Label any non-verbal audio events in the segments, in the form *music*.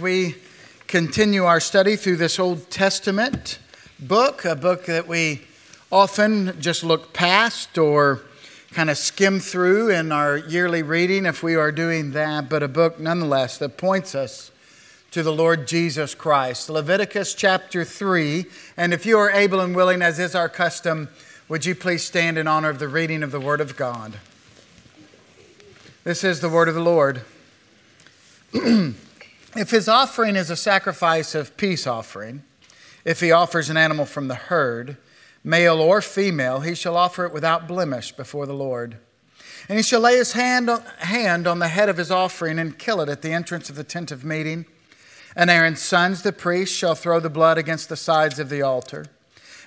We continue our study through this Old Testament book, a book that we often just look past or kind of skim through in our yearly reading if we are doing that, but a book nonetheless that points us to the Lord Jesus Christ. Leviticus chapter 3. And if you are able and willing, as is our custom, would you please stand in honor of the reading of the Word of God? This is the Word of the Lord. *clears throat* If his offering is a sacrifice of peace offering, if he offers an animal from the herd, male or female, he shall offer it without blemish before the Lord. And he shall lay his hand on, hand on the head of his offering and kill it at the entrance of the tent of meeting. And Aaron's sons, the priests, shall throw the blood against the sides of the altar.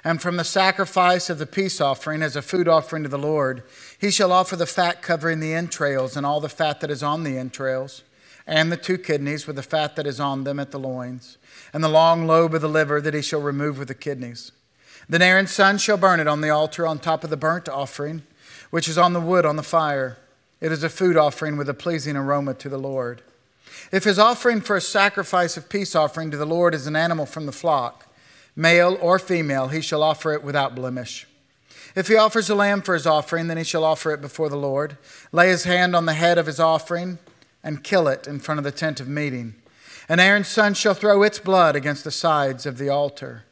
And from the sacrifice of the peace offering as a food offering to the Lord, he shall offer the fat covering the entrails and all the fat that is on the entrails and the two kidneys with the fat that is on them at the loins, and the long lobe of the liver that he shall remove with the kidneys. Then Aaron's son shall burn it on the altar on top of the burnt offering, which is on the wood on the fire. It is a food offering with a pleasing aroma to the Lord. If his offering for a sacrifice of peace offering to the Lord is an animal from the flock, male or female, he shall offer it without blemish. If he offers a lamb for his offering, then he shall offer it before the Lord, lay his hand on the head of his offering, and kill it in front of the tent of meeting. And Aaron's son shall throw its blood against the sides of the altar.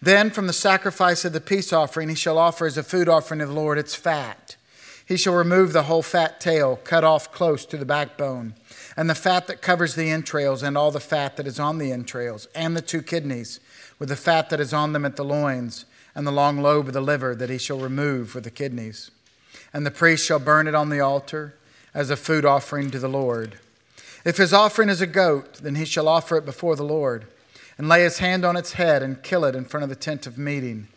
Then from the sacrifice of the peace offering he shall offer as a food offering to the Lord its fat. He shall remove the whole fat tail, cut off close to the backbone, and the fat that covers the entrails, and all the fat that is on the entrails, and the two kidneys, with the fat that is on them at the loins, and the long lobe of the liver that he shall remove with the kidneys. And the priest shall burn it on the altar as a food offering to the Lord. If his offering is a goat, then he shall offer it before the Lord, and lay his hand on its head and kill it in front of the tent of meeting.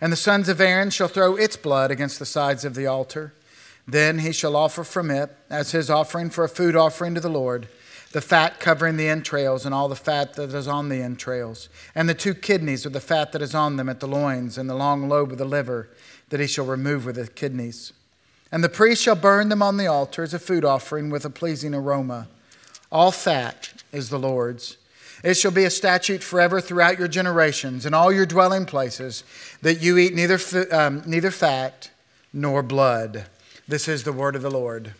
And the sons of Aaron shall throw its blood against the sides of the altar. Then he shall offer from it, as his offering for a food offering to the Lord, the fat covering the entrails and all the fat that is on the entrails, and the two kidneys with the fat that is on them at the loins, and the long lobe of the liver that he shall remove with the kidneys. And the priest shall burn them on the altar as a food offering with a pleasing aroma. All fat is the Lord's. It shall be a statute forever throughout your generations and all your dwelling places that you eat neither, um, neither fat nor blood. This is the word of the Lord.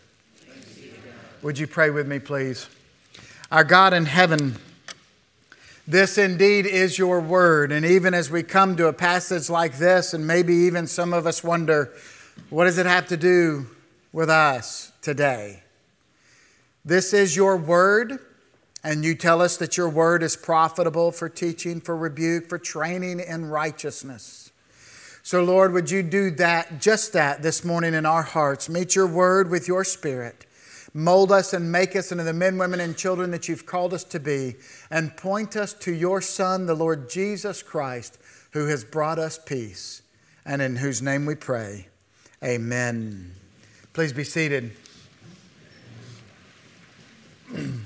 Would you pray with me, please? Our God in heaven, this indeed is your word. And even as we come to a passage like this, and maybe even some of us wonder, what does it have to do with us today? This is your word, and you tell us that your word is profitable for teaching, for rebuke, for training in righteousness. So, Lord, would you do that, just that, this morning in our hearts? Meet your word with your spirit. Mold us and make us into the men, women, and children that you've called us to be, and point us to your Son, the Lord Jesus Christ, who has brought us peace, and in whose name we pray. Amen. Please be seated. *clears throat* you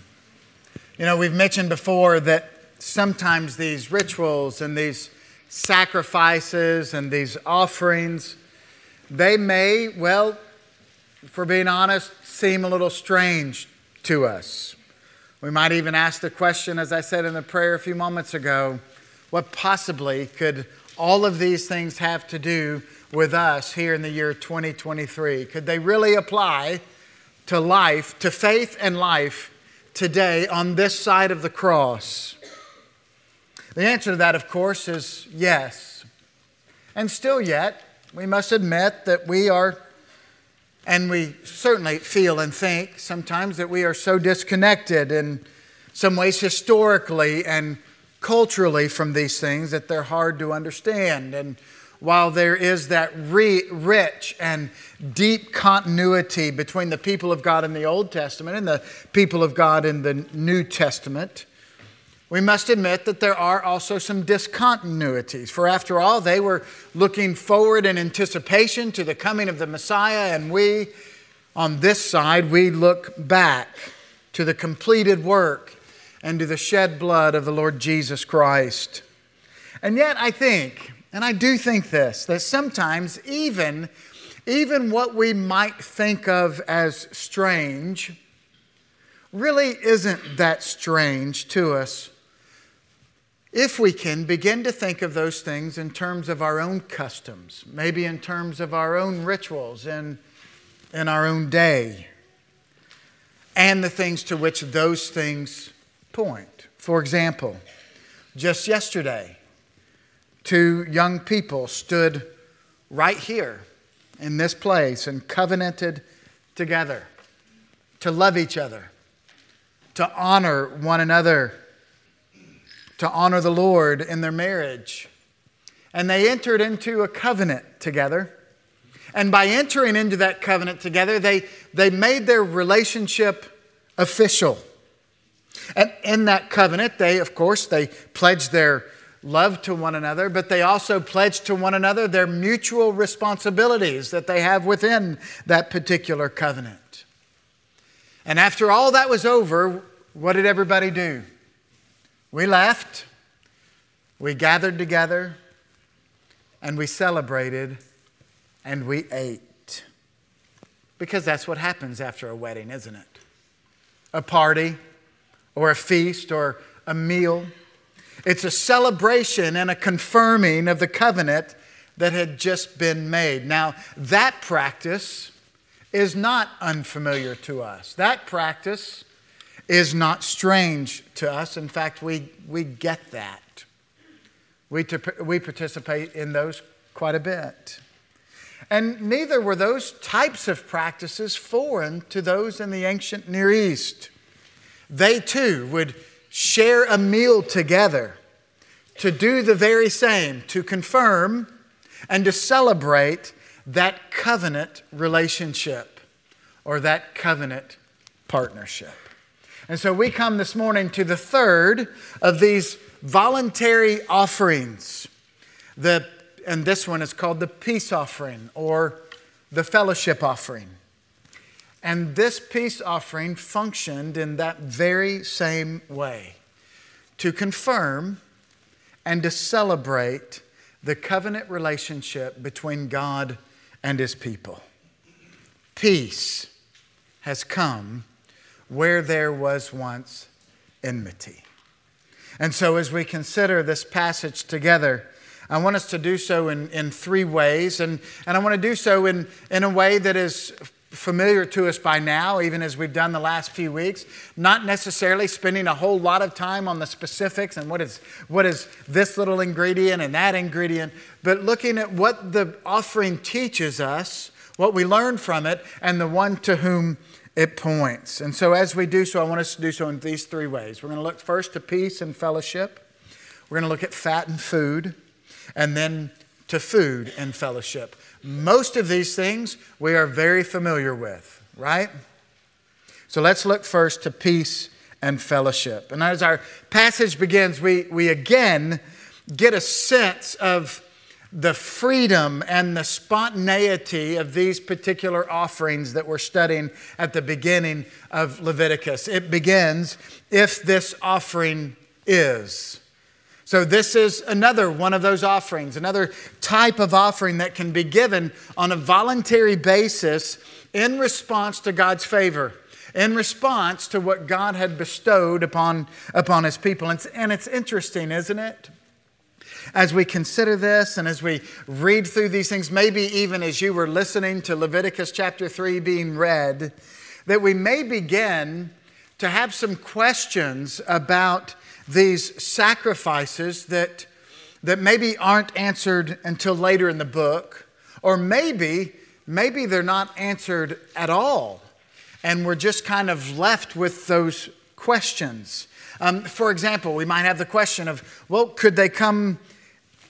know, we've mentioned before that sometimes these rituals and these sacrifices and these offerings, they may, well, for being honest, seem a little strange to us. We might even ask the question, as I said in the prayer a few moments ago, what possibly could all of these things have to do with us here in the year 2023? Could they really apply to life, to faith and life today on this side of the cross? The answer to that, of course, is yes. And still, yet, we must admit that we are, and we certainly feel and think sometimes that we are so disconnected in some ways historically and culturally from these things that they're hard to understand. And while there is that re- rich and deep continuity between the people of God in the Old Testament and the people of God in the New Testament, we must admit that there are also some discontinuities. For after all, they were looking forward in anticipation to the coming of the Messiah, and we, on this side, we look back to the completed work and to the shed blood of the Lord Jesus Christ. And yet, I think and I do think this that sometimes, even, even what we might think of as strange, really isn't that strange to us if we can begin to think of those things in terms of our own customs, maybe in terms of our own rituals in, in our own day, and the things to which those things point. For example, just yesterday, two young people stood right here in this place and covenanted together to love each other, to honor one another to honor the Lord in their marriage. And they entered into a covenant together. And by entering into that covenant together, they, they made their relationship official. And in that covenant, they, of course, they pledged their love to one another, but they also pledged to one another their mutual responsibilities that they have within that particular covenant. And after all that was over, what did everybody do? We left, we gathered together, and we celebrated, and we ate. Because that's what happens after a wedding, isn't it? A party, or a feast, or a meal. It's a celebration and a confirming of the covenant that had just been made. Now, that practice is not unfamiliar to us. That practice is not strange to us. In fact, we, we get that. We, we participate in those quite a bit. And neither were those types of practices foreign to those in the ancient Near East. They too would share a meal together to do the very same, to confirm and to celebrate that covenant relationship or that covenant partnership. And so we come this morning to the third of these voluntary offerings. The, and this one is called the peace offering or the fellowship offering. And this peace offering functioned in that very same way to confirm and to celebrate the covenant relationship between God and his people. Peace has come where there was once enmity. And so, as we consider this passage together, I want us to do so in, in three ways. And, and I want to do so in, in a way that is familiar to us by now, even as we've done the last few weeks. Not necessarily spending a whole lot of time on the specifics and what is, what is this little ingredient and that ingredient, but looking at what the offering teaches us, what we learn from it, and the one to whom it points. And so, as we do so, I want us to do so in these three ways. We're going to look first to peace and fellowship, we're going to look at fat and food, and then to food and fellowship. Most of these things we are very familiar with, right? So, let's look first to peace and fellowship. And as our passage begins, we, we again get a sense of the freedom and the spontaneity of these particular offerings that we're studying at the beginning of Leviticus. It begins, if this offering is. So, this is another one of those offerings, another type of offering that can be given on a voluntary basis in response to God's favor, in response to what God had bestowed upon, upon his people. And it's, and it's interesting, isn't it? as we consider this and as we read through these things, maybe even as you were listening to Leviticus chapter 3 being read, that we may begin to have some questions about these sacrifices that, that maybe aren't answered until later in the book, or maybe, maybe they're not answered at all, and we're just kind of left with those questions. Um, for example, we might have the question of, well, could they come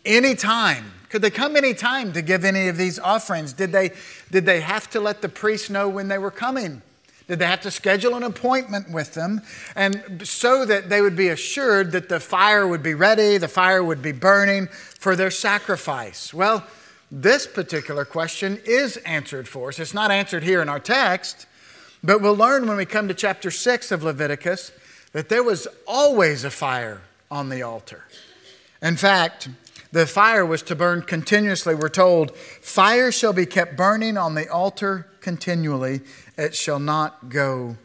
anytime. Could they come anytime to give any of these offerings? Did they, did they have to let the priest know when they were coming? Did they have to schedule an appointment with them? And so that they would be assured that the fire would be ready, the fire would be burning for their sacrifice? Well, this particular question is answered for us. It's not answered here in our text, but we'll learn when we come to chapter 6 of Leviticus that there was always a fire on the altar. In fact, the fire was to burn continuously. We're told, Fire shall be kept burning on the altar continually, it shall not go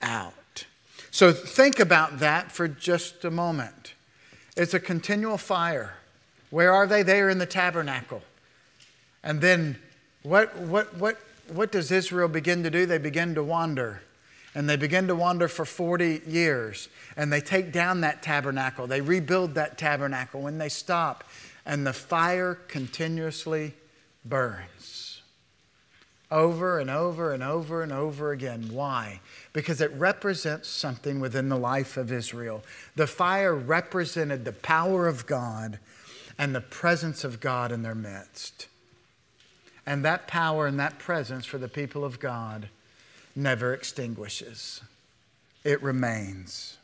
out. So think about that for just a moment. It's a continual fire. Where are they? They are in the tabernacle. And then what, what, what, what does Israel begin to do? They begin to wander. And they begin to wander for 40 years. And they take down that tabernacle. They rebuild that tabernacle when they stop. And the fire continuously burns. Over and over and over and over again. Why? Because it represents something within the life of Israel. The fire represented the power of God and the presence of God in their midst. And that power and that presence for the people of God never extinguishes, it remains.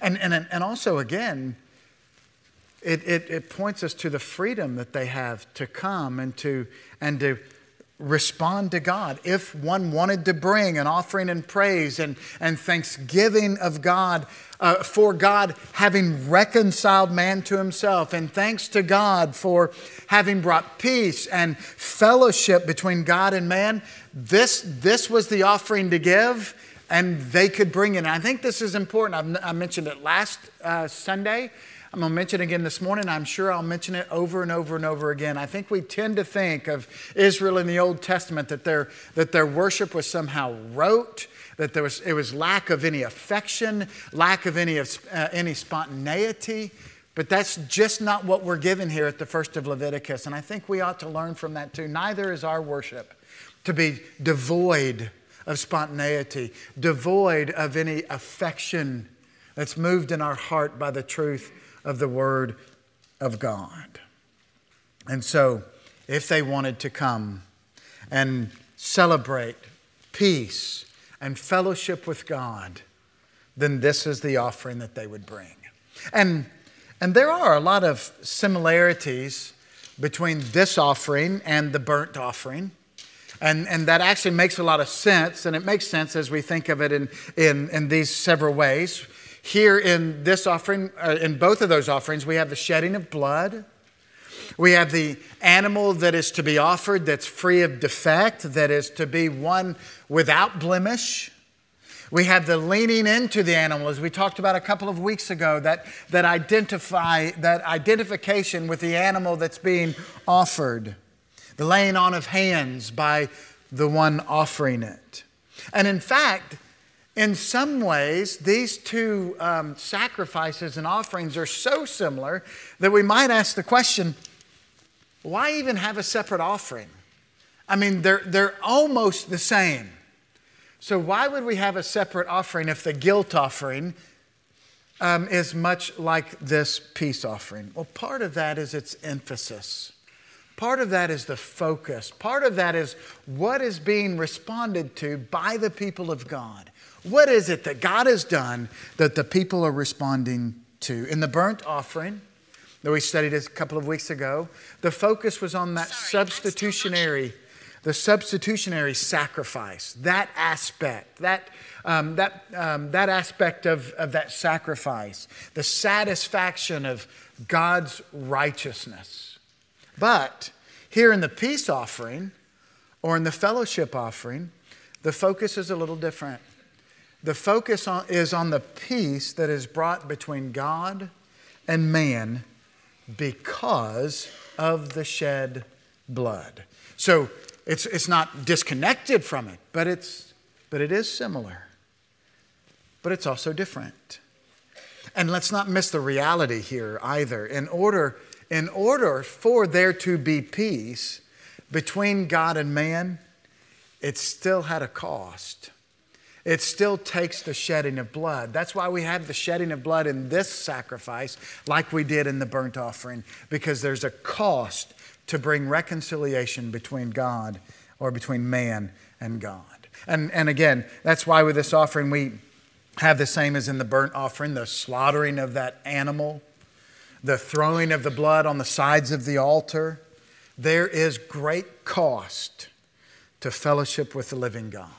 And, and, and also, again, it, it, it points us to the freedom that they have to come and to, and to respond to God. If one wanted to bring an offering and praise and, and thanksgiving of God uh, for God having reconciled man to himself, and thanks to God for having brought peace and fellowship between God and man, this, this was the offering to give. And they could bring it. I think this is important. I've, i mentioned it last uh, Sunday I'm going to mention it again this morning. I'm sure I'll mention it over and over and over again. I think we tend to think of Israel in the Old Testament that their, that their worship was somehow rote, that there was, it was lack of any affection, lack of any, uh, any spontaneity. But that's just not what we're given here at the first of Leviticus. And I think we ought to learn from that too. Neither is our worship to be devoid of spontaneity, devoid of any affection that's moved in our heart by the truth of the Word of God. And so, if they wanted to come and celebrate peace and fellowship with God, then this is the offering that they would bring. And, and there are a lot of similarities between this offering and the burnt offering. And, and that actually makes a lot of sense, and it makes sense as we think of it in, in, in these several ways. Here in this offering, uh, in both of those offerings, we have the shedding of blood. We have the animal that is to be offered that's free of defect, that is to be one without blemish. We have the leaning into the animal, as we talked about a couple of weeks ago, that, that identify that identification with the animal that's being offered, the laying on of hands by the one offering it. And in fact, in some ways, these two um, sacrifices and offerings are so similar that we might ask the question why even have a separate offering? I mean, they're, they're almost the same. So, why would we have a separate offering if the guilt offering um, is much like this peace offering? Well, part of that is its emphasis. Part of that is the focus. Part of that is what is being responded to by the people of God. What is it that God has done that the people are responding to? In the burnt offering that we studied a couple of weeks ago, the focus was on that Sorry, substitutionary, the substitutionary sacrifice, that aspect, that, um, that, um, that aspect of, of that sacrifice, the satisfaction of God's righteousness. But here in the peace offering or in the fellowship offering, the focus is a little different. The focus on, is on the peace that is brought between God and man because of the shed blood. So it's, it's not disconnected from it, but, it's, but it is similar. But it's also different. And let's not miss the reality here either. In order, in order for there to be peace between God and man, it still had a cost. It still takes the shedding of blood. That's why we have the shedding of blood in this sacrifice, like we did in the burnt offering, because there's a cost to bring reconciliation between God or between man and God. And, and again, that's why with this offering we have the same as in the burnt offering the slaughtering of that animal, the throwing of the blood on the sides of the altar. There is great cost to fellowship with the living God.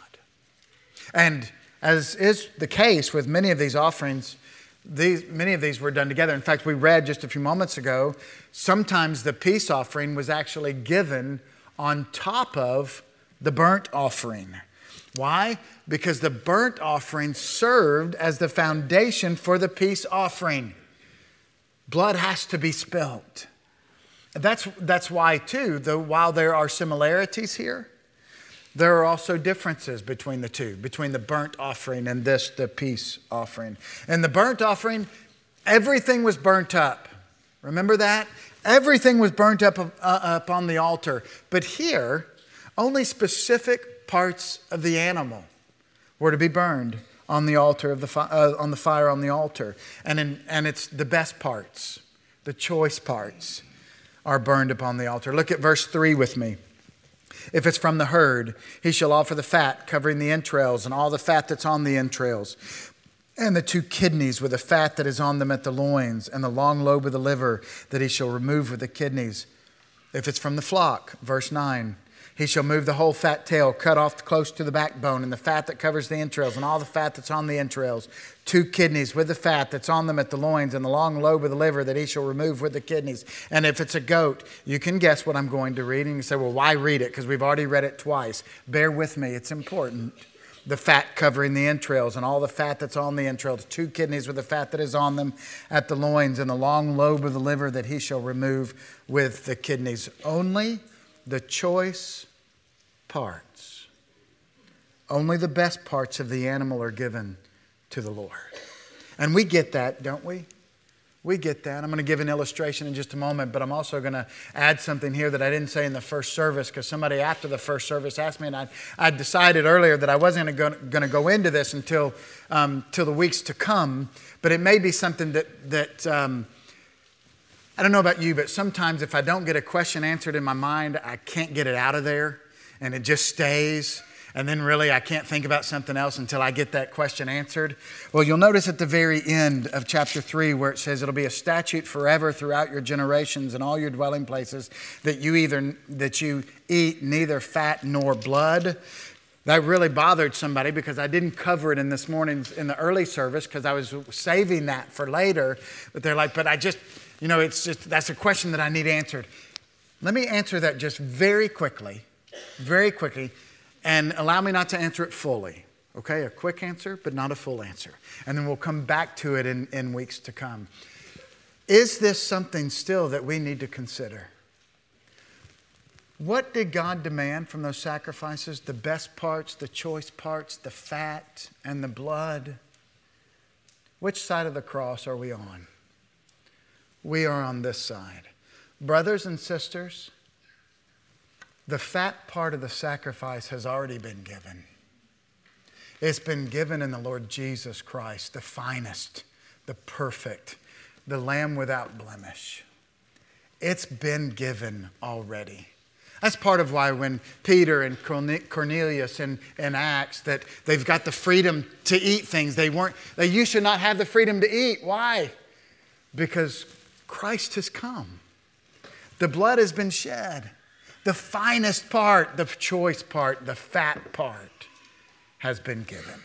And as is the case with many of these offerings, these, many of these were done together. In fact, we read just a few moments ago, sometimes the peace offering was actually given on top of the burnt offering. Why? Because the burnt offering served as the foundation for the peace offering. Blood has to be spilt. That's, that's why, too, though, while there are similarities here, there are also differences between the two, between the burnt offering and this, the peace offering. And the burnt offering, everything was burnt up. Remember that? Everything was burnt up, uh, up on the altar. But here, only specific parts of the animal were to be burned on the altar of the fi- uh, on the fire on the altar, and in, and it's the best parts, the choice parts, are burned upon the altar. Look at verse three with me. If it's from the herd, he shall offer the fat covering the entrails and all the fat that's on the entrails, and the two kidneys with the fat that is on them at the loins, and the long lobe of the liver that he shall remove with the kidneys. If it's from the flock, verse 9, he shall move the whole fat tail, cut off close to the backbone, and the fat that covers the entrails, and all the fat that's on the entrails, two kidneys with the fat that's on them at the loins, and the long lobe of the liver that he shall remove with the kidneys. And if it's a goat, you can guess what I'm going to read. And you say, well, why read it? Because we've already read it twice. Bear with me, it's important. The fat covering the entrails, and all the fat that's on the entrails, two kidneys with the fat that is on them at the loins, and the long lobe of the liver that he shall remove with the kidneys. Only the choice parts. Only the best parts of the animal are given to the Lord. And we get that, don't we? We get that. I'm going to give an illustration in just a moment, but I'm also going to add something here that I didn't say in the first service because somebody after the first service asked me, and I, I decided earlier that I wasn't going to go into this until um, till the weeks to come. But it may be something that that um, I don't know about you, but sometimes if I don't get a question answered in my mind, I can't get it out of there and it just stays. And then really, I can't think about something else until I get that question answered. Well, you'll notice at the very end of chapter 3 where it says it'll be a statute forever throughout your generations and all your dwelling places that you either that you eat neither fat nor blood. That really bothered somebody because I didn't cover it in this morning's in the early service because I was saving that for later. But they're like, but I just, you know, it's just that's a question that I need answered. Let me answer that just very quickly, very quickly, and allow me not to answer it fully. Okay, a quick answer, but not a full answer. And then we'll come back to it in, in weeks to come. Is this something still that we need to consider? What did God demand from those sacrifices? The best parts, the choice parts, the fat, and the blood. Which side of the cross are we on? We are on this side. Brothers and sisters, the fat part of the sacrifice has already been given. It's been given in the Lord Jesus Christ, the finest, the perfect, the Lamb without blemish. It's been given already. That's part of why when Peter and Cornelius in, in Acts that they've got the freedom to eat things, they weren't, they, you should not have the freedom to eat. Why? Because Christ has come. The blood has been shed. The finest part, the choice part, the fat part has been given.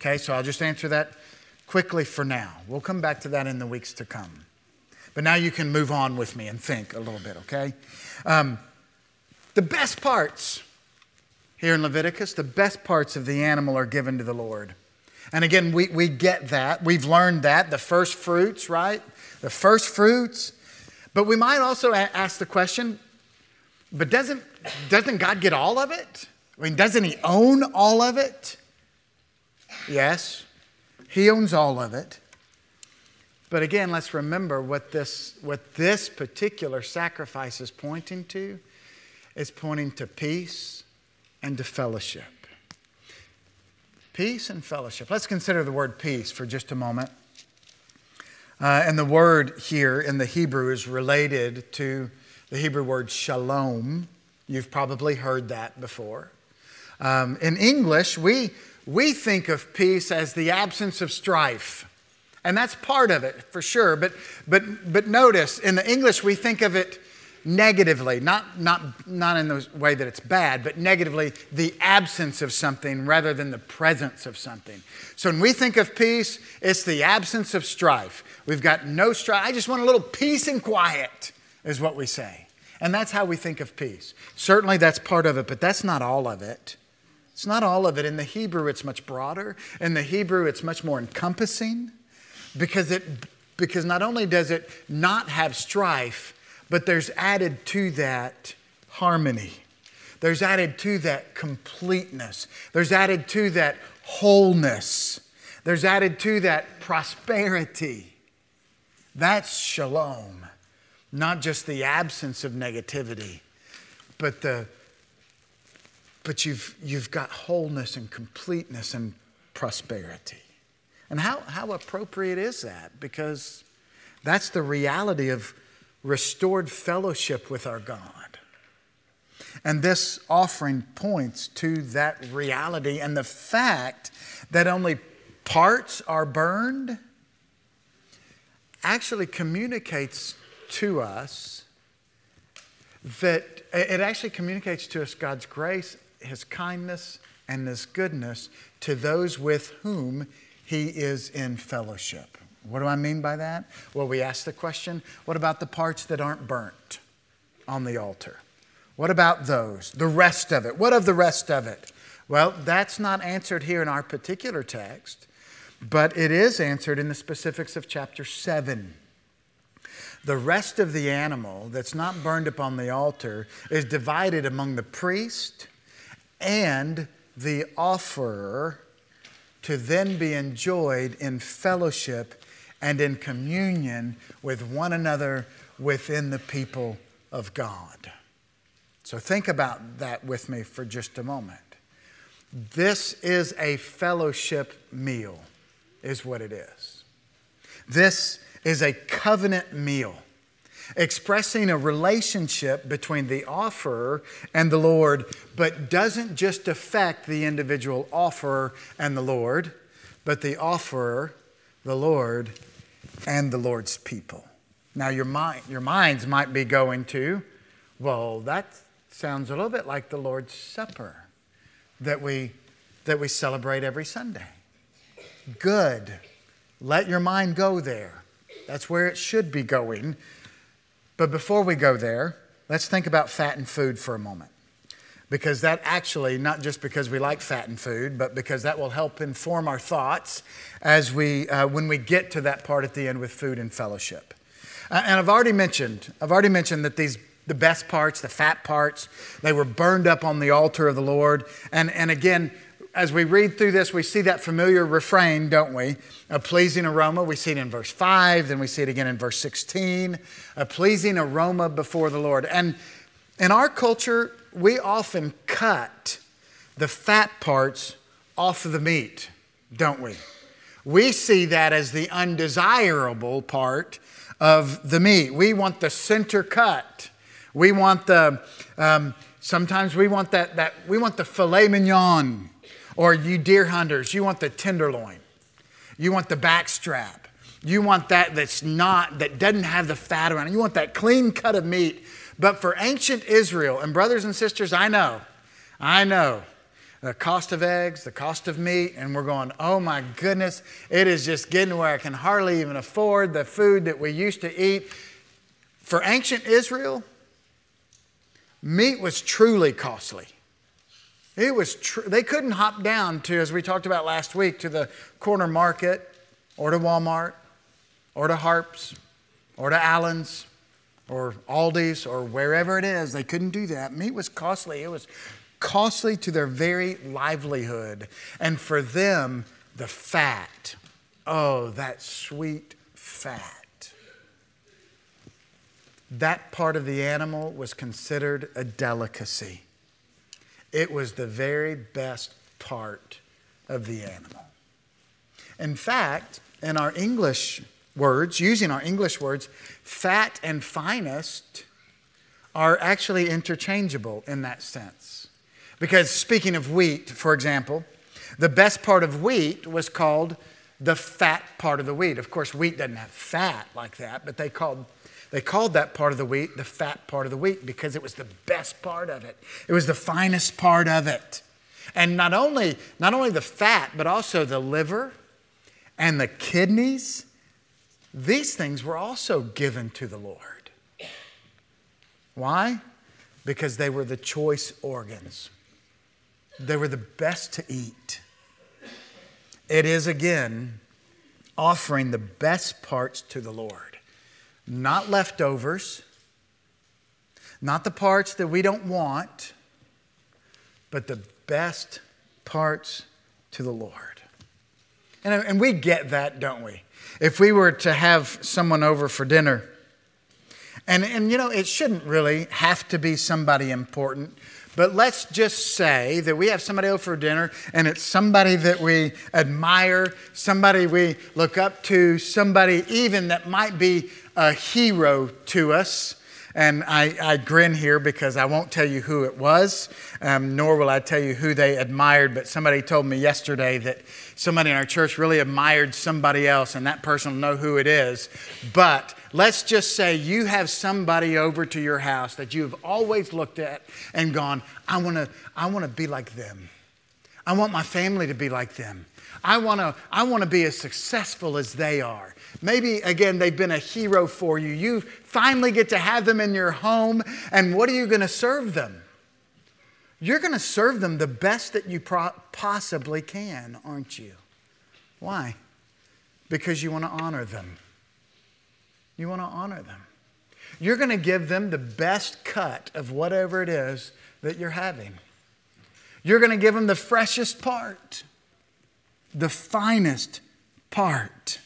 Okay, so I'll just answer that quickly for now. We'll come back to that in the weeks to come. But now you can move on with me and think a little bit, okay? Um, the best parts here in Leviticus, the best parts of the animal are given to the Lord. And again, we, we get that. We've learned that. The first fruits, right? The first fruits. But we might also ask the question but doesn't, doesn't God get all of it? I mean, doesn't He own all of it? Yes, He owns all of it. But again, let's remember what this, what this particular sacrifice is pointing to is pointing to peace and to fellowship. Peace and fellowship. Let's consider the word peace for just a moment. Uh, and the word here in the Hebrew is related to the Hebrew word shalom. You've probably heard that before. Um, in English, we, we think of peace as the absence of strife. And that's part of it, for sure. But, but, but notice, in the English, we think of it negatively, not, not, not in the way that it's bad, but negatively, the absence of something rather than the presence of something. So when we think of peace, it's the absence of strife. We've got no strife. I just want a little peace and quiet is what we say. And that's how we think of peace. Certainly that's part of it, but that's not all of it. It's not all of it. In the Hebrew, it's much broader. In the Hebrew, it's much more encompassing because, it, because not only does it not have strife, but there's added to that harmony. There's added to that completeness. There's added to that wholeness. There's added to that prosperity. That's shalom, not just the absence of negativity, but the but you've, you've got wholeness and completeness and prosperity. And how, how appropriate is that? Because that's the reality of restored fellowship with our God. And this offering points to that reality and the fact that only parts are burned actually communicates to us that it actually communicates to us God's grace his kindness and his goodness to those with whom he is in fellowship. What do I mean by that? Well, we ask the question what about the parts that aren't burnt on the altar? What about those? The rest of it. What of the rest of it? Well, that's not answered here in our particular text, but it is answered in the specifics of chapter 7. The rest of the animal that's not burned upon the altar is divided among the priest and the offerer to then be enjoyed in fellowship and in communion with one another within the people of God. So think about that with me for just a moment. This is a fellowship meal, is what it is. This is a covenant meal expressing a relationship between the offerer and the Lord, but doesn't just affect the individual offerer and the Lord, but the offerer, the Lord, and the Lord's people. Now, your, mind, your minds might be going to, well, that sounds a little bit like the Lord's Supper that we, that we celebrate every Sunday. Good. Let your mind go there. That's where it should be going but before we go there, let's think about fat and food for a moment. Because that actually, not just because we like fattened food, but because that will help inform our thoughts as we, uh, when we get to that part at the end with food and fellowship. Uh, and I've already mentioned, I've already mentioned that these, the best parts, the fat parts, they were burned up on the altar of the Lord. And, and again, as we read through this, we see that familiar refrain, don't we? A pleasing aroma. We see it in verse 5, then we see it again in verse 16. A pleasing aroma before the Lord. And in our culture, we often cut the fat parts off of the meat, don't we? We see that as the undesirable part of the meat. We want the center cut. We want the, um, sometimes we want that, that, we want the filet mignon or you deer hunters, you want the tenderloin. You want the back strap. You want that that's not, that doesn't have the fat around it. You want that clean cut of meat. But for ancient Israel, and brothers and sisters, I know, I know the cost of eggs, the cost of meat, and we're going, oh my goodness, it is just getting where I can hardly even afford the food that we used to eat. For ancient Israel, meat was truly costly. It was tr- they couldn't hop down to, as we talked about last week, to the corner market or to Walmart or to Harps or to Allen's or Aldi's or wherever it is. They couldn't do that. Meat was costly. It was costly to their very livelihood. And for them, the fat, oh, that sweet fat. That part of the animal was considered a delicacy. It was the very best part of the animal. In fact, in our English words, using our English words, fat and finest are actually interchangeable in that sense. Because speaking of wheat, for example, the best part of wheat was called the fat part of the wheat. Of course, wheat doesn't have fat like that, but they called they called that part of the wheat the fat part of the wheat because it was the best part of it. It was the finest part of it. And not only, not only the fat, but also the liver and the kidneys, these things were also given to the Lord. Why? Because they were the choice organs. They were the best to eat. It is, again, offering the best parts to the Lord, not leftovers, not the parts that we don't want, but the best parts to the Lord. And, and we get that, don't we? If we were to have someone over for dinner, and, and you know, it shouldn't really have to be somebody important, but let's just say that we have somebody over for dinner and it's somebody that we admire, somebody we look up to, somebody even that might be a hero to us. And I, I grin here because I won't tell you who it was, um, nor will I tell you who they admired. But somebody told me yesterday that somebody in our church really admired somebody else, and that person will know who it is. But let's just say you have somebody over to your house that you've always looked at and gone, I want to I want to be like them. I want my family to be like them. I want to I want to be as successful as they are. Maybe, again, they've been a hero for you. You finally get to have them in your home, and what are you going to serve them? You're going to serve them the best that you pro- possibly can, aren't you? Why? Because you want to honor them. You want to honor them. You're going to give them the best cut of whatever it is that you're having. You're going to give them the freshest part, the finest part.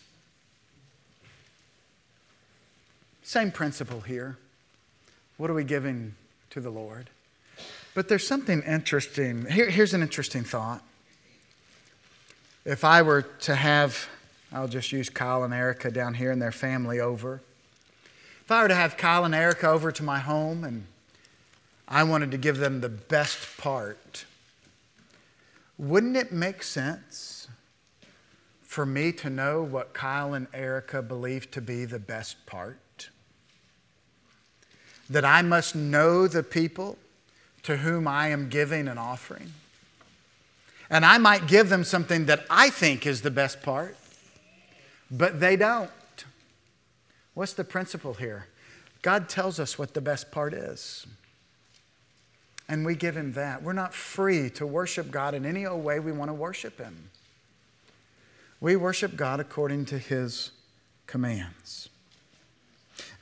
Same principle here. What are we giving to the Lord? But there's something interesting. Here, here's an interesting thought. If I were to have, I'll just use Kyle and Erica down here and their family over. If I were to have Kyle and Erica over to my home and I wanted to give them the best part, wouldn't it make sense for me to know what Kyle and Erica believe to be the best part? That I must know the people to whom I am giving an offering. And I might give them something that I think is the best part, but they don't. What's the principle here? God tells us what the best part is. And we give Him that. We're not free to worship God in any old way we want to worship Him. We worship God according to His commands.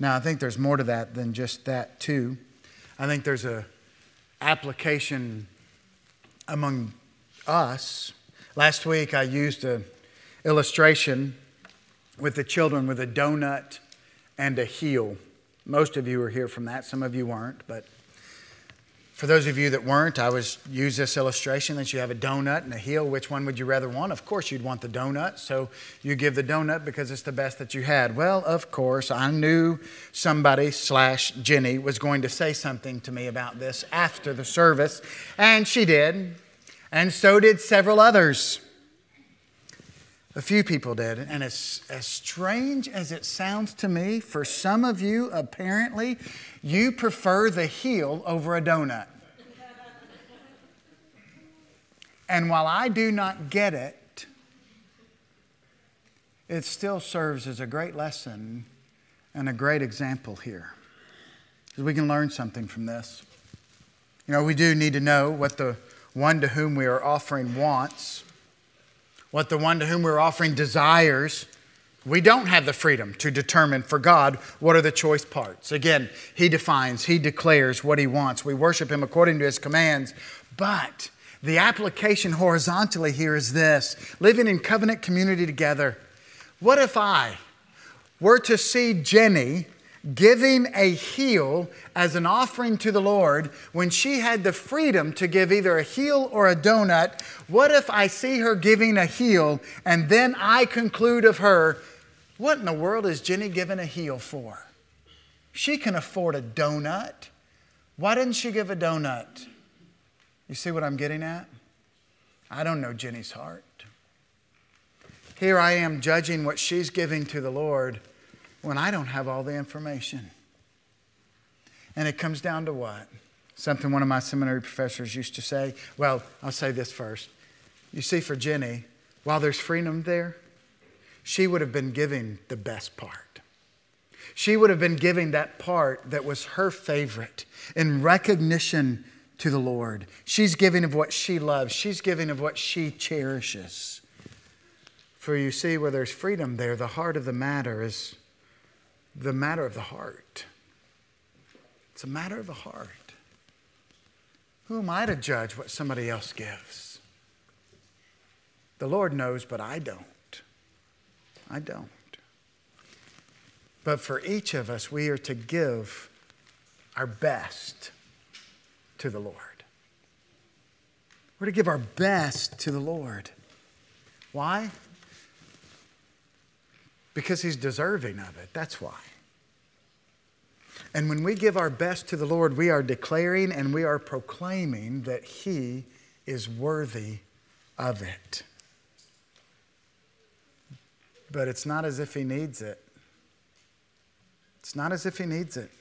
Now, I think there's more to that than just that, too. I think there's a application among us. Last week, I used an illustration with the children with a donut and a heel. Most of you were here from that, some of you weren't, but for those of you that weren't, I was use this illustration that you have a donut and a heel. Which one would you rather want? Of course, you'd want the donut. So you give the donut because it's the best that you had. Well, of course, I knew somebody slash Jenny was going to say something to me about this after the service, and she did, and so did several others. A few people did. And as, as strange as it sounds to me, for some of you, apparently, you prefer the heel over a donut. And while I do not get it, it still serves as a great lesson and a great example here. Because we can learn something from this. You know, we do need to know what the one to whom we are offering wants what the one to whom we're offering desires, we don't have the freedom to determine for God what are the choice parts. Again, He defines, He declares what He wants. We worship Him according to His commands. But the application horizontally here is this living in covenant community together. What if I were to see Jenny giving a heel as an offering to the Lord when she had the freedom to give either a heel or a donut, what if I see her giving a heel and then I conclude of her, what in the world is Jenny giving a heel for? She can afford a donut. Why didn't she give a donut? You see what I'm getting at? I don't know Jenny's heart. Here I am judging what she's giving to the Lord when I don't have all the information. And it comes down to what? Something one of my seminary professors used to say. Well, I'll say this first. You see, for Jenny, while there's freedom there, she would have been giving the best part. She would have been giving that part that was her favorite in recognition to the Lord. She's giving of what she loves, she's giving of what she cherishes. For you see, where there's freedom there, the heart of the matter is the matter of the heart. It's a matter of the heart. Who am I to judge what somebody else gives? The Lord knows, but I don't. I don't. But for each of us, we are to give our best to the Lord. We're to give our best to the Lord. Why? Because He's deserving of it. That's why. And when we give our best to the Lord, we are declaring and we are proclaiming that He is worthy of it. But it's not as if He needs it. It's not as if He needs it.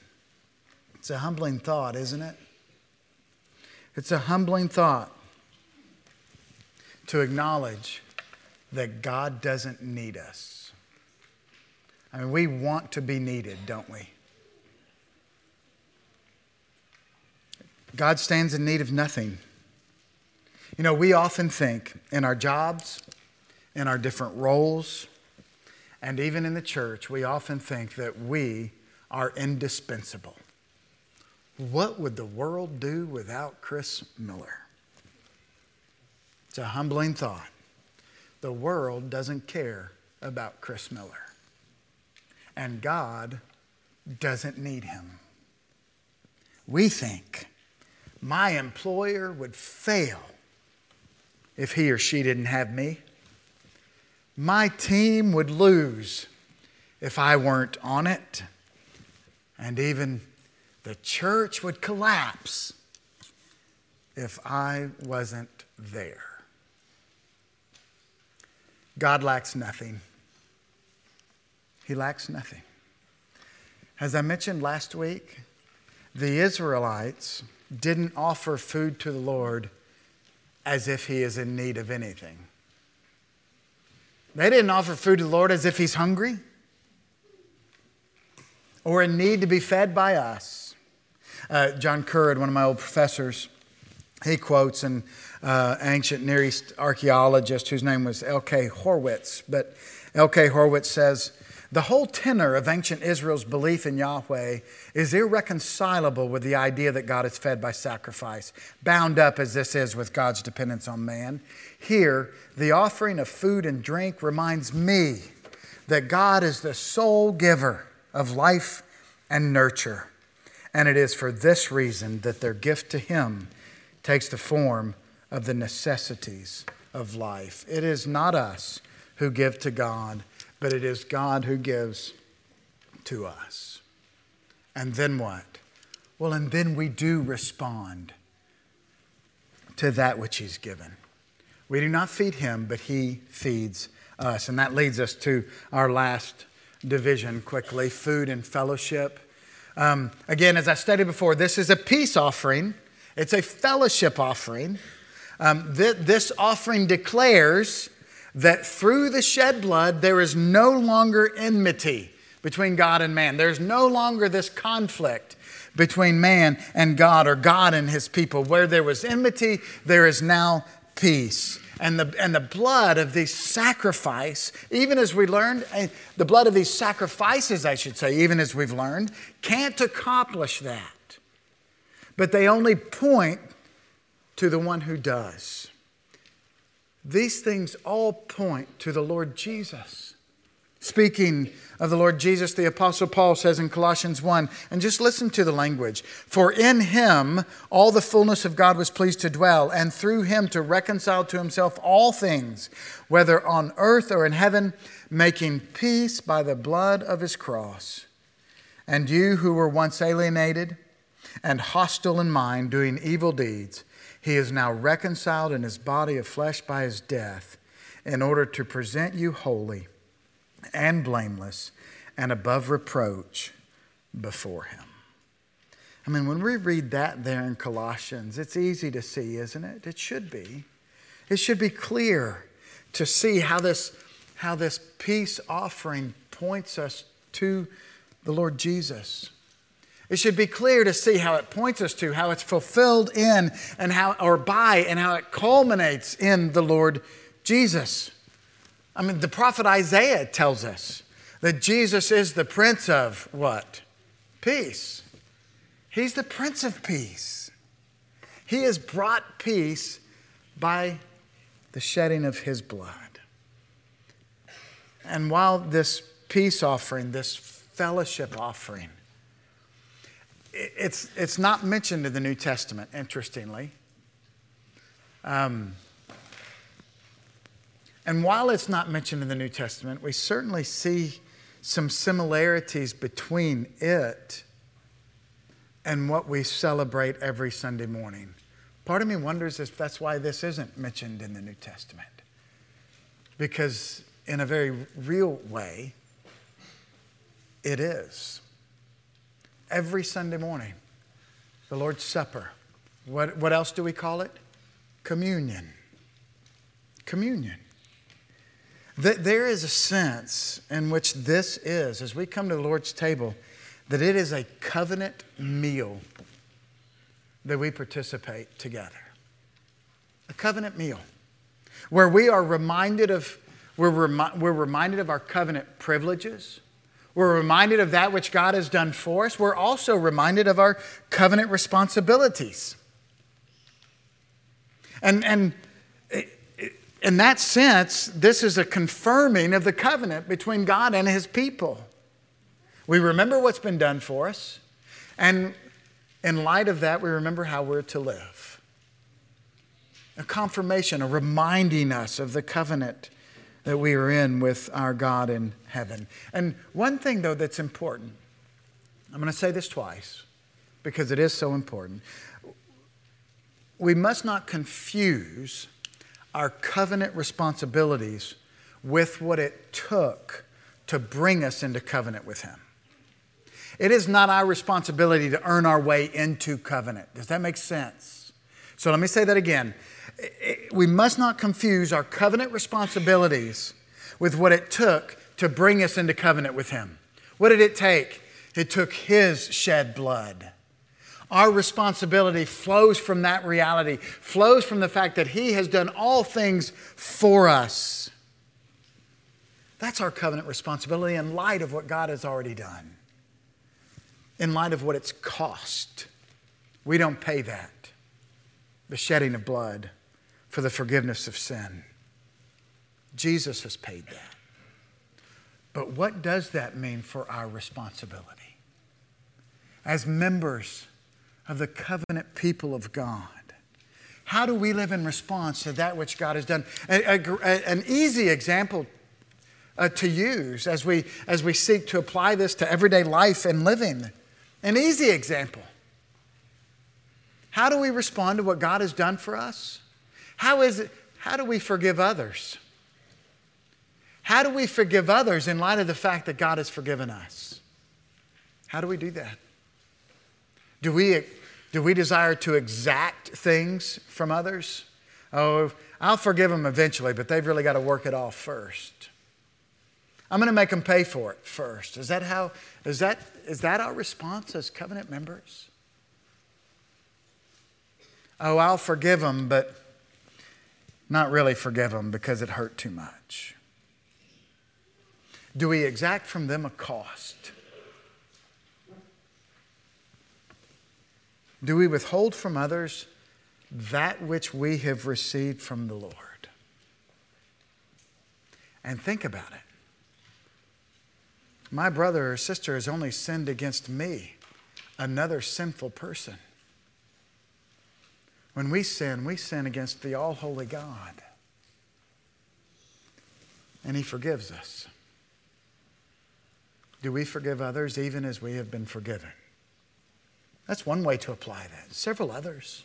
It's a humbling thought, isn't it? It's a humbling thought to acknowledge that God doesn't need us. I mean, we want to be needed, don't we? God stands in need of nothing. You know, we often think in our jobs, in our different roles, and even in the church, we often think that we are indispensable. What would the world do without Chris Miller? It's a humbling thought. The world doesn't care about Chris Miller, and God doesn't need him. We think my employer would fail if he or she didn't have me. My team would lose if I weren't on it. And even the church would collapse if I wasn't there. God lacks nothing. He lacks nothing. As I mentioned last week, the Israelites didn't offer food to the Lord as if he is in need of anything. They didn't offer food to the Lord as if he's hungry or in need to be fed by us. Uh, John Currid, one of my old professors, he quotes an uh, ancient Near East archaeologist whose name was L.K. Horwitz. But L.K. Horwitz says, the whole tenor of ancient Israel's belief in Yahweh is irreconcilable with the idea that God is fed by sacrifice, bound up as this is with God's dependence on man. Here, the offering of food and drink reminds me that God is the sole giver of life and nurture. And it is for this reason that their gift to Him takes the form of the necessities of life. It is not us who give to God but it is God who gives to us. And then what? Well, and then we do respond to that which He's given. We do not feed Him, but He feeds us. And that leads us to our last division quickly food and fellowship. Um, again, as I stated before, this is a peace offering, it's a fellowship offering. Um, th- this offering declares that through the shed blood, there is no longer enmity between God and man. There's no longer this conflict between man and God or God and his people. Where there was enmity, there is now peace. And the, and the blood of these sacrifice, even as we learned, eh, the blood of these sacrifices, I should say, even as we've learned, can't accomplish that. But they only point to the one who does. These things all point to the Lord Jesus. Speaking of the Lord Jesus, the Apostle Paul says in Colossians 1, and just listen to the language For in him all the fullness of God was pleased to dwell, and through him to reconcile to himself all things, whether on earth or in heaven, making peace by the blood of his cross. And you who were once alienated and hostile in mind, doing evil deeds, he is now reconciled in his body of flesh by his death in order to present you holy and blameless and above reproach before him. I mean, when we read that there in Colossians, it's easy to see, isn't it? It should be. It should be clear to see how this, how this peace offering points us to the Lord Jesus. It should be clear to see how it points us to, how it's fulfilled in and how or by and how it culminates in the Lord Jesus. I mean, the prophet Isaiah tells us that Jesus is the prince of what? Peace. He's the prince of peace. He has brought peace by the shedding of his blood. And while this peace offering, this fellowship offering, it's, it's not mentioned in the New Testament, interestingly. Um, and while it's not mentioned in the New Testament, we certainly see some similarities between it and what we celebrate every Sunday morning. Part of me wonders if that's why this isn't mentioned in the New Testament. Because, in a very real way, it is. Every Sunday morning, the Lord's Supper. What, what else do we call it? Communion. Communion. There is a sense in which this is, as we come to the Lord's table, that it is a covenant meal that we participate together. A covenant meal where we are reminded of, we're, remi- we're reminded of our covenant privileges. We're reminded of that which God has done for us. We're also reminded of our covenant responsibilities. And, and in that sense, this is a confirming of the covenant between God and his people. We remember what's been done for us, and in light of that, we remember how we're to live. A confirmation, a reminding us of the covenant that we are in with our God in heaven. And one thing, though, that's important, I'm going to say this twice because it is so important. We must not confuse our covenant responsibilities with what it took to bring us into covenant with Him. It is not our responsibility to earn our way into covenant. Does that make sense? So let me say that again. We must not confuse our covenant responsibilities with what it took to bring us into covenant with Him. What did it take? It took His shed blood. Our responsibility flows from that reality, flows from the fact that He has done all things for us. That's our covenant responsibility in light of what God has already done, in light of what it's cost. We don't pay that the shedding of blood for the forgiveness of sin. Jesus has paid that. But what does that mean for our responsibility? As members of the covenant people of God. How do we live in response to that which God has done? A, a, an easy example uh, to use as we, as we seek to apply this to everyday life and living. An easy example. How do we respond to what God has done for us? How, is it, how do we forgive others? How do we forgive others in light of the fact that God has forgiven us? How do we do that? Do we do we desire to exact things from others? Oh, I'll forgive them eventually, but they've really got to work it off first. I'm going to make them pay for it first. Is that how is that is that our response as covenant members? Oh, I'll forgive them, but not really forgive them because it hurt too much. Do we exact from them a cost? Do we withhold from others that which we have received from the Lord? And think about it. My brother or sister has only sinned against me, another sinful person. When we sin, we sin against the all holy God. And He forgives us. Do we forgive others even as we have been forgiven? That's one way to apply that. Several others.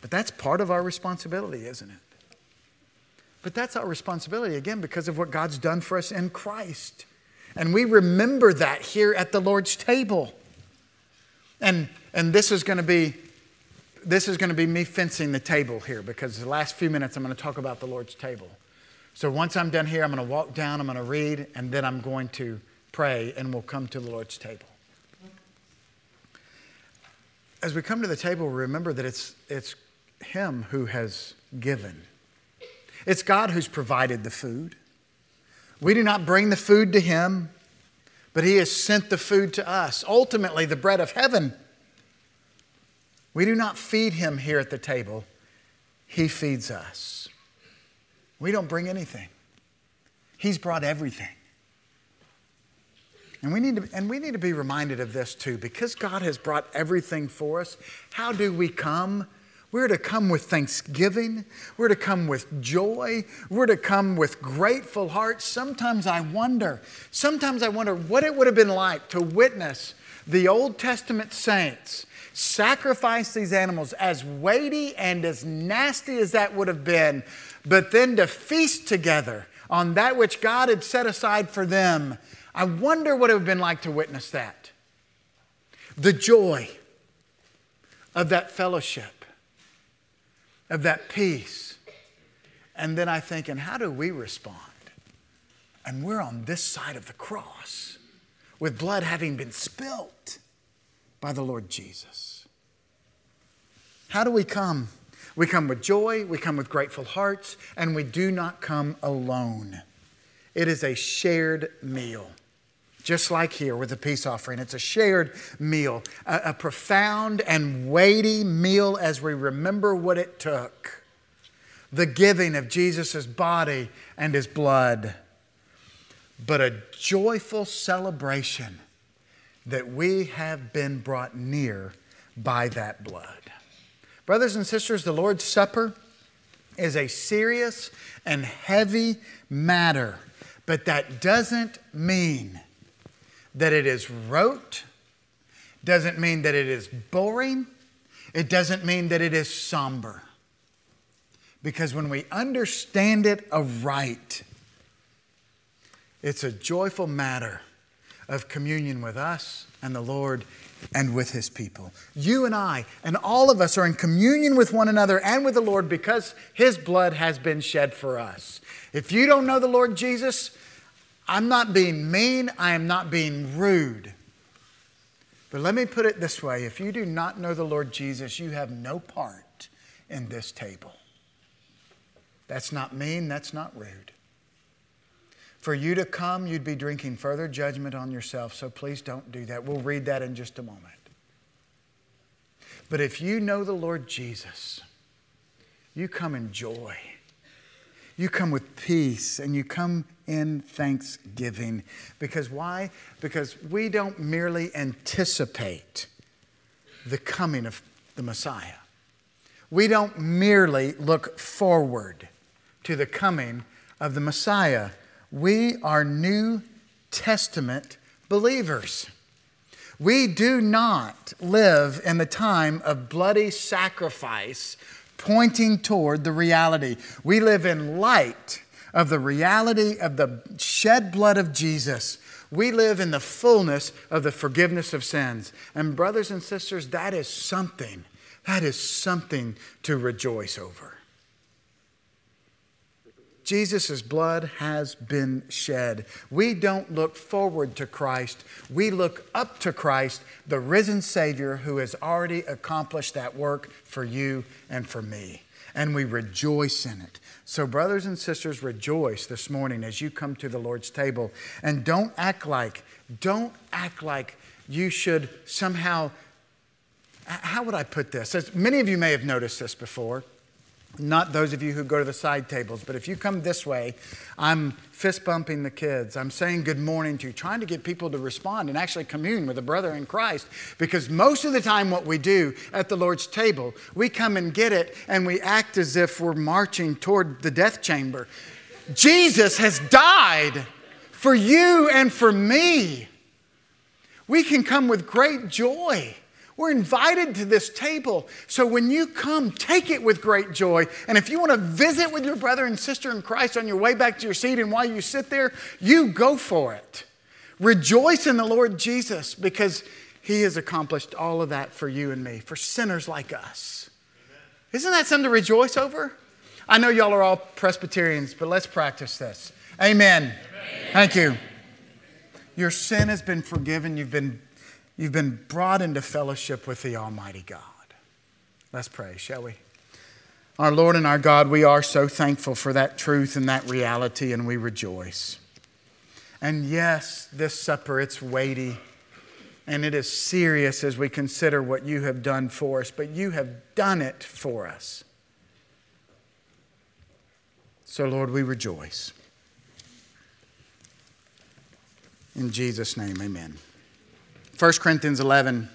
But that's part of our responsibility, isn't it? But that's our responsibility, again, because of what God's done for us in Christ. And we remember that here at the Lord's table. And, and this is going to be this is going to be me fencing the table here because the last few minutes I'm going to talk about the Lord's table. So once I'm done here, I'm going to walk down, I'm going to read, and then I'm going to pray, and we'll come to the Lord's table. as we come to the table, remember that it's, it's Him who has given. It's God who's provided the food. We do not bring the food to Him, but He has sent the food to us, ultimately, the bread of heaven. We do not feed Him here at the table, He feeds us. We don't bring anything, He's brought everything. And we, need to, and we need to be reminded of this too. Because God has brought everything for us, how do we come? We're to come with thanksgiving. We're to come with joy. We're to come with grateful hearts. Sometimes I wonder, sometimes I wonder what it would have been like to witness the Old Testament saints sacrifice these animals, as weighty and as nasty as that would have been, but then to feast together on that which God had set aside for them I wonder what it would have been like to witness that. The joy of that fellowship, of that peace. And then I think, and how do we respond? And we're on this side of the cross with blood having been spilt by the Lord Jesus. How do we come? We come with joy, we come with grateful hearts, and we do not come alone. It is a shared meal just like here with the peace offering. It's a shared meal, a, a profound and weighty meal as we remember what it took the giving of Jesus' body and his blood, but a joyful celebration that we have been brought near by that blood. Brothers and sisters, the Lord's Supper is a serious and heavy matter, but that doesn't mean that it is rote, doesn't mean that it is boring, it doesn't mean that it is somber. Because when we understand it aright, it's a joyful matter of communion with us and the Lord and with His people. You and I and all of us are in communion with one another and with the Lord because His blood has been shed for us. If you don't know the Lord Jesus, I'm not being mean, I am not being rude. But let me put it this way if you do not know the Lord Jesus, you have no part in this table. That's not mean, that's not rude. For you to come, you'd be drinking further judgment on yourself, so please don't do that. We'll read that in just a moment. But if you know the Lord Jesus, you come in joy. You come with peace and you come in thanksgiving. Because why? Because we don't merely anticipate the coming of the Messiah. We don't merely look forward to the coming of the Messiah. We are New Testament believers. We do not live in the time of bloody sacrifice pointing toward the reality. We live in light of the reality of the shed blood of Jesus, we live in the fullness of the forgiveness of sins. And, brothers and sisters, that is something. That is something to rejoice over. Jesus' blood has been shed. We don't look forward to Christ. We look up to Christ, the risen Savior who has already accomplished that work for you and for me. And we rejoice in it. So, brothers and sisters, rejoice this morning as you come to the Lord's table. And don't act like, don't act like you should somehow, how would I put this? As many of you may have noticed this before not those of you who go to the side tables, but if you come this way, I'm fist bumping the kids. I'm saying good morning to you, trying to get people to respond and actually commune with a brother in Christ. Because most of the time, what we do at the Lord's table, we come and get it and we act as if we're marching toward the death chamber. Jesus has died for you and for me. We can come with great joy we're invited to this table. So when you come, take it with great joy. And if you want to visit with your brother and sister in Christ on your way back to your seat and while you sit there, you go for it. Rejoice in the Lord Jesus because he has accomplished all of that for you and me, for sinners like us. Amen. Isn't that something to rejoice over? I know y'all are all Presbyterians, but let's practice this. Amen. Amen. Thank you. Your sin has been forgiven. You've been You've been brought into fellowship with the Almighty God. Let's pray, shall we? Our Lord and our God, we are so thankful for that truth and that reality, and we rejoice. And yes, this supper, it's weighty and it is serious as we consider what you have done for us, but you have done it for us. So, Lord, we rejoice. In Jesus' name, amen. 1 Corinthians 11